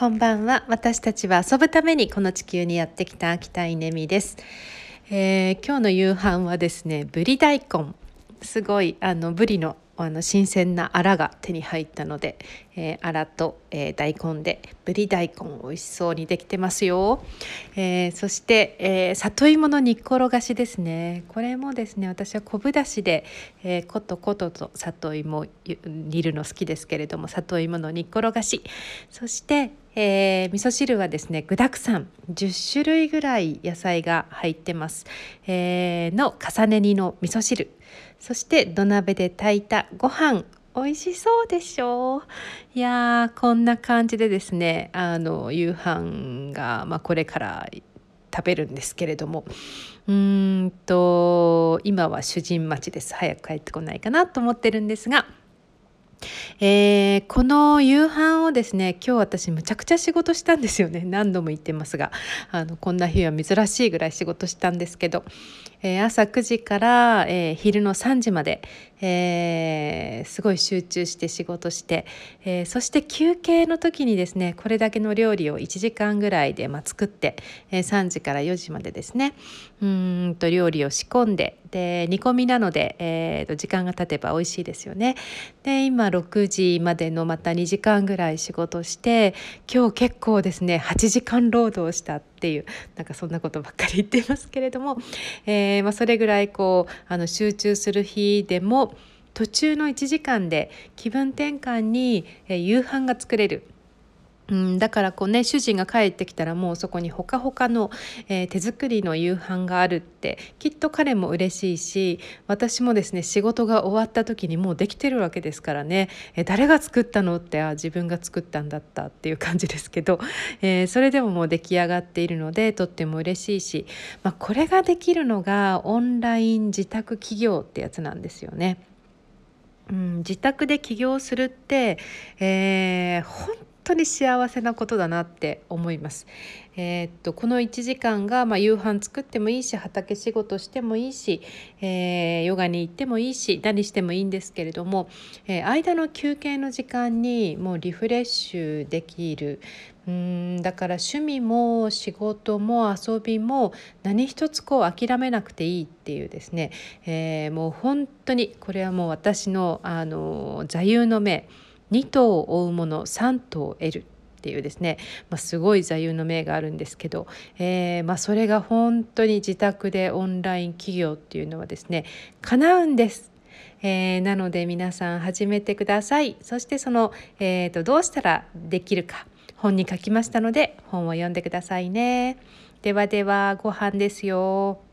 こんばんは。私たちは遊ぶためにこの地球にやってきた北稲美です、えー、今日の夕飯はですねぶり大根。すごいあのぶりのあの新鮮なアラが手に入ったので、えー、アラと、えー、大根でぶり大根美味しそうにできてますよ、えー、そして、えー、里芋の煮っころがしですね。これもですね私は昆布だしで、えー、ことことと里芋煮るの好きですけれども里芋の煮っころがし。そしてえー、味噌汁はですね具だくさん10種類ぐらい野菜が入ってます、えー、の重ね煮の味噌汁。そして土鍋で炊いたご飯美味しそうでしょう。いやーこんな感じでですねあの夕飯が、まあ、これから食べるんですけれども。うんと今は主人待ちです。早く帰ってこないかなと思ってるんですが。えー、この夕飯をですね今日私むちゃくちゃ仕事したんですよね。何度も言ってますがあのこんな日は珍しいぐらい仕事したんですけど、えー、朝9時から、えー、昼の3時まで、えー、すごい集中して仕事して、え、そして休憩の時にですねこれだけの料理を1時間ぐらいで、まあ、作って、え、3時から4時までですねうんと料理を仕込んでで煮込みなので、えー、と時間が経てば美味しいですよね。で今6時までのまた2時間ぐらい仕事して今日結構ですね8時間労働したっていうなんかそんなことばっかり言ってますけれども、えー、まあ、それぐらいこうあの集中する日でも途中の1時間で気分転換に、え夕飯が作れる。うん、だからこうね主人が帰ってきたらもうそこにほかほかの、えー、手作りの夕飯があるってきっと彼も嬉しいし私もですね仕事が終わった時にもうできてるわけですからね、えー、誰が作ったのってあ自分が作ったんだったっていう感じですけど、えー、それでももう出来上がっているのでとっても嬉しいし、まあ、これができるのがオンライン自宅企業ってやつなんですよね。うん、自宅で起業するって、えー、本当に幸せなことだなって思います。えー、っとこの1時間が、まあ、夕飯作ってもいいし畑仕事してもいいし、えー、ヨガに行ってもいいし何してもいいんですけれども、えー、間の休憩の時間にもうリフレッシュできる。うんだから趣味も仕事も遊びも何一つこう諦めなくていいっていうですね、えー、もう本当にこれはもう私のあの座右の銘。2頭を追うもの3頭を得るっていうですね、まあ、すごい座右の銘があるんですけど、えー、まあ、それが本当に自宅でオンライン企業っていうのはですね叶うんです。えー、なので皆さん始めてください。そしてその、えーと、どうしたらできるか本に書きましたので本を読んでくださいね。ではではご飯ですよ。